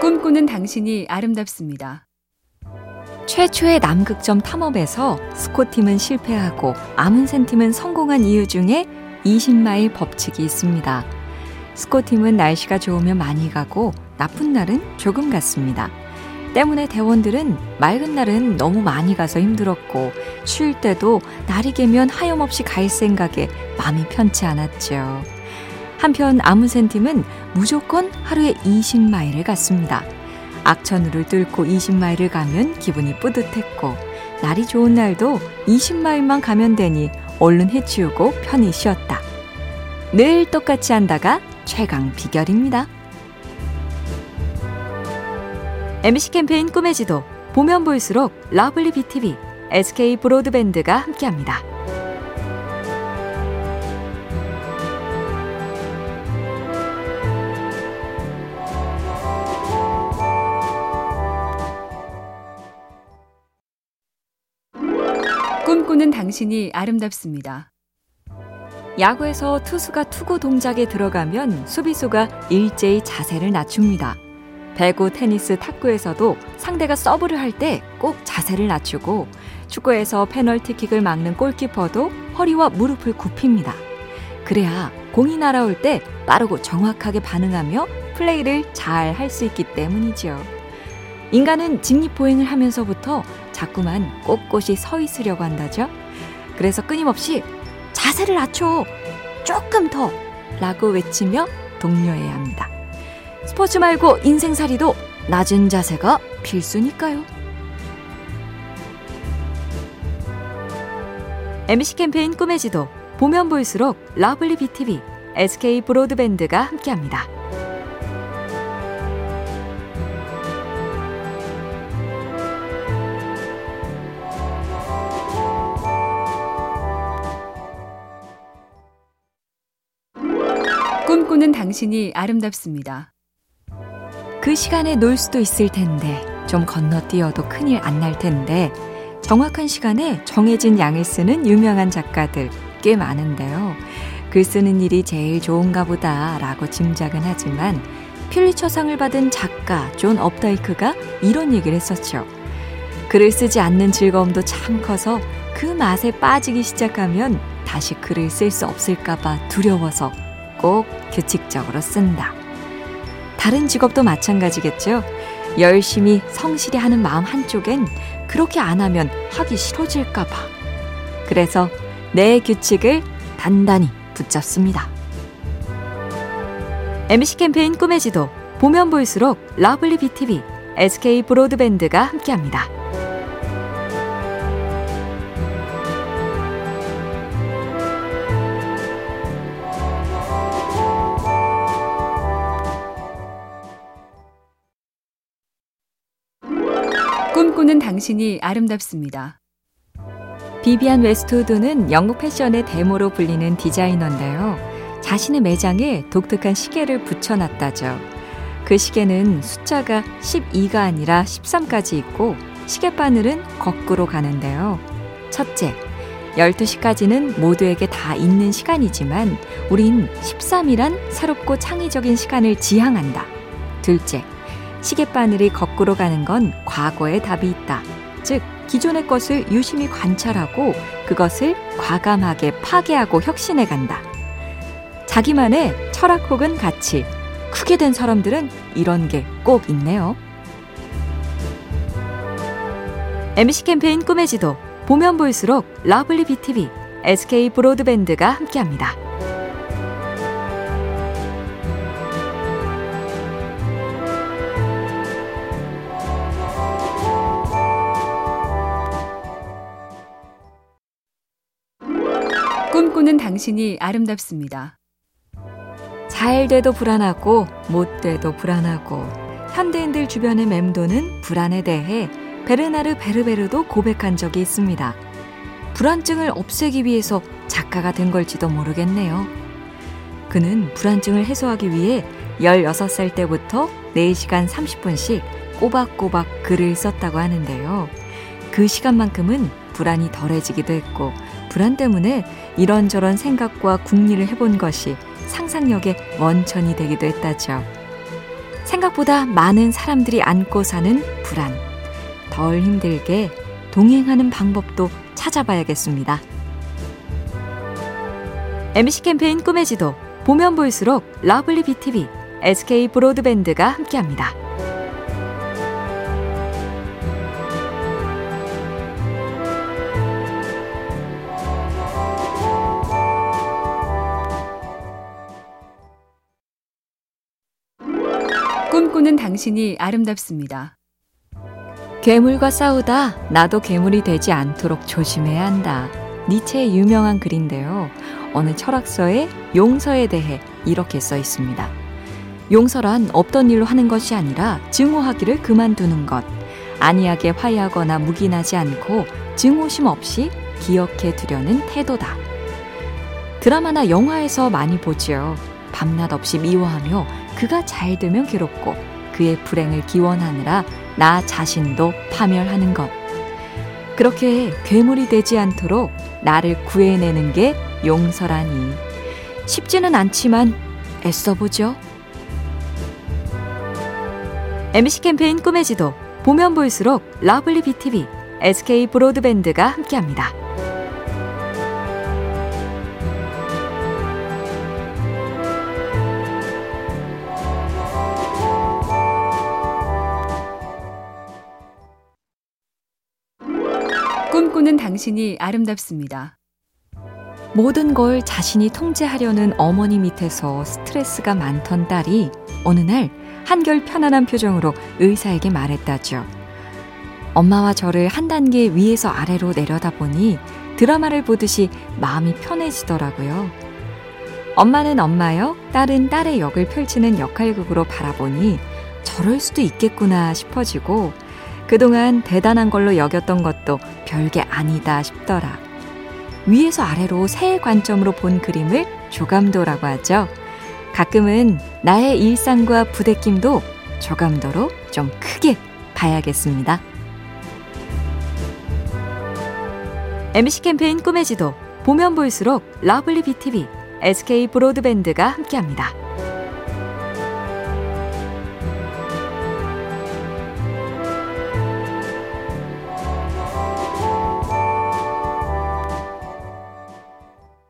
꿈꾸는 당신이 아름답습니다. 최초의 남극점 탐험에서 스코팀은 실패하고 아문센 팀은 성공한 이유 중에 20마일 법칙이 있습니다. 스코팀은 날씨가 좋으면 많이 가고 나쁜 날은 조금 갔습니다. 때문에 대원들은 맑은 날은 너무 많이 가서 힘들었고 쉴 때도 날이 개면 하염없이 갈 생각에 마음이 편치 않았죠. 한편 아문센 팀은 무조건 하루에 20마일을 갔습니다. 악천후를 뚫고 20마일을 가면 기분이 뿌듯했고 날이 좋은 날도 20마일만 가면 되니 얼른 해치우고 편히 쉬었다. 늘 똑같이 한다가 최강 비결입니다. MC 캠페인 꿈의 지도 보면 볼수록 lovely BTV, SK 브로드밴드가 함께합니다. 당신이 아름답습니다. 야구에서 투수가 투구 동작에 들어가면 수비수가 일제히 자세를 낮춥니다. 배구, 테니스, 탁구에서도 상대가 서브를 할 때 꼭 자세를 낮추고 축구에서 페널티킥을 막는 골키퍼도 허리와 무릎을 굽힙니다. 그래야 공이 날아올 때 빠르고 정확하게 반응하며 플레이를 잘 할 수 있기 때문이죠. 인간은 직립보행을 하면서부터 자꾸만 꼿꼿이 서 있으려고 한다죠. 그래서 끊임없이 자세를 낮춰 조금 더 라고 외치며 독려해야 합니다. 스포츠 말고 인생살이도 낮은 자세가 필수니까요. MC 캠페인 꿈의 지도 보면 볼수록 lovely BTV, SK 브로드밴드가 함께합니다. 꿈꾸는 당신이 아름답습니다. 그 시간에 놀 수도 있을 텐데 좀 건너뛰어도 큰일 안 날 텐데 정확한 시간에 정해진 양을 쓰는 유명한 작가들 꽤 많은데요. 글 쓰는 일이 제일 좋은가 보다라고 짐작은 하지만 퓰리처상을 받은 작가 존 업다이크가 이런 얘기를 했었죠. 글을 쓰지 않는 즐거움도 참 커서 그 맛에 빠지기 시작하면 다시 글을 쓸 수 없을까봐 두려워서 꼭 규칙적으로 쓴다. 다른 직업도 마찬가지겠죠. 열심히 성실히 하는 마음 한쪽엔 그렇게 안 하면 하기 싫어질까봐. 그래서 내 규칙을 단단히 붙잡습니다. MC 캠페인 꿈의 지도 보면 볼수록 lovely BTV, SK 브로드밴드가 함께합니다. 당신이 아름답습니다. 비비안 웨스트우드는 영국 패션의 대모로 불리는 디자이너인데요. 자신의 매장에 독특한 시계를 붙여놨다죠. 그 시계는 숫자가 12가 아니라 13까지 있고 시계 바늘은 거꾸로 가는데요. 첫째, 12시까지는 모두에게 다 있는 시간이지만 우린 13이란 새롭고 창의적인 시간을 지향한다. 둘째, 시계바늘이 거꾸로 가는 건 과거에 답이 있다. 즉, 기존의 것을 유심히 관찰하고 그것을 과감하게 파괴하고 혁신해 간다. 자기만의 철학 혹은 가치, 크게 된 사람들은 이런 게 꼭 있네요. MC 캠페인 꿈의 지도, 보면 볼수록 lovely BTV, SK 브로드밴드가 함께합니다. 꿈꾸는 당신이 아름답습니다. 잘 돼도 불안하고 못 돼도 불안하고 현대인들 주변에 맴도는 불안에 대해 베르나르 베르베르도 고백한 적이 있습니다. 불안증을 없애기 위해서 작가가 된 걸지도 모르겠네요. 그는 불안증을 해소하기 위해 16살 때부터 4시간 30분씩 꼬박꼬박 글을 썼다고 하는데요. 그 시간만큼은 불안이 덜해지기도 했고, 불안 때문에 이런저런 생각과 궁리를 해본 것이 상상력의 원천이 되기도 했다죠. 생각보다 많은 사람들이 안고 사는 불안. 덜 힘들게 동행하는 방법도 찾아봐야겠습니다. MBC 캠페인 꿈의 지도 보면 볼수록 lovely BTV, SK 브로드밴드가 함께합니다. 꿈꾸는 당신이 아름답습니다. 괴물과 싸우다 나도 괴물이 되지 않도록 조심해야 한다. 니체의 유명한 글인데요. 어느 철학서에 용서에 대해 이렇게 써 있습니다. 용서란 없던 일로 하는 것이 아니라 증오하기를 그만두는 것. 안이하게 화해하거나 묵인하지 않고 증오심 없이 기억해 두려는 태도다. 드라마나 영화에서 많이 보지요. 밤낮 없이 미워하며 그가 잘 되면 괴롭고 그의 불행을 기원하느라 나 자신도 파멸하는 것. 그렇게 괴물이 되지 않도록 나를 구해내는 게 용서라니. 쉽지는 않지만 애써보죠. MBC 캠페인 꿈의 지도 보면 볼수록 lovely BTV, SK 브로드밴드가 함께합니다. 꿈꾸는 당신이 아름답습니다. 모든 걸 자신이 통제하려는 어머니 밑에서 스트레스가 많던 딸이 어느 날 한결 편안한 표정으로 의사에게 말했다죠. 엄마와 저를 한 단계 위에서 아래로 내려다보니 드라마를 보듯이 마음이 편해지더라고요. 엄마는 엄마 역, 딸은 딸의 역을 펼치는 역할극으로 바라보니 저럴 수도 있겠구나 싶어지고 그동안 대단한 걸로 여겼던 것도 별게 아니다 싶더라. 위에서 아래로 새 관점으로 본 그림을 조감도라고 하죠. 가끔은 나의 일상과 부대낌도 조감도로 좀 크게 봐야겠습니다. MBC 캠페인 꿈의 지도 보면 볼수록 lovely BTV, SK 브로드밴드가 함께합니다.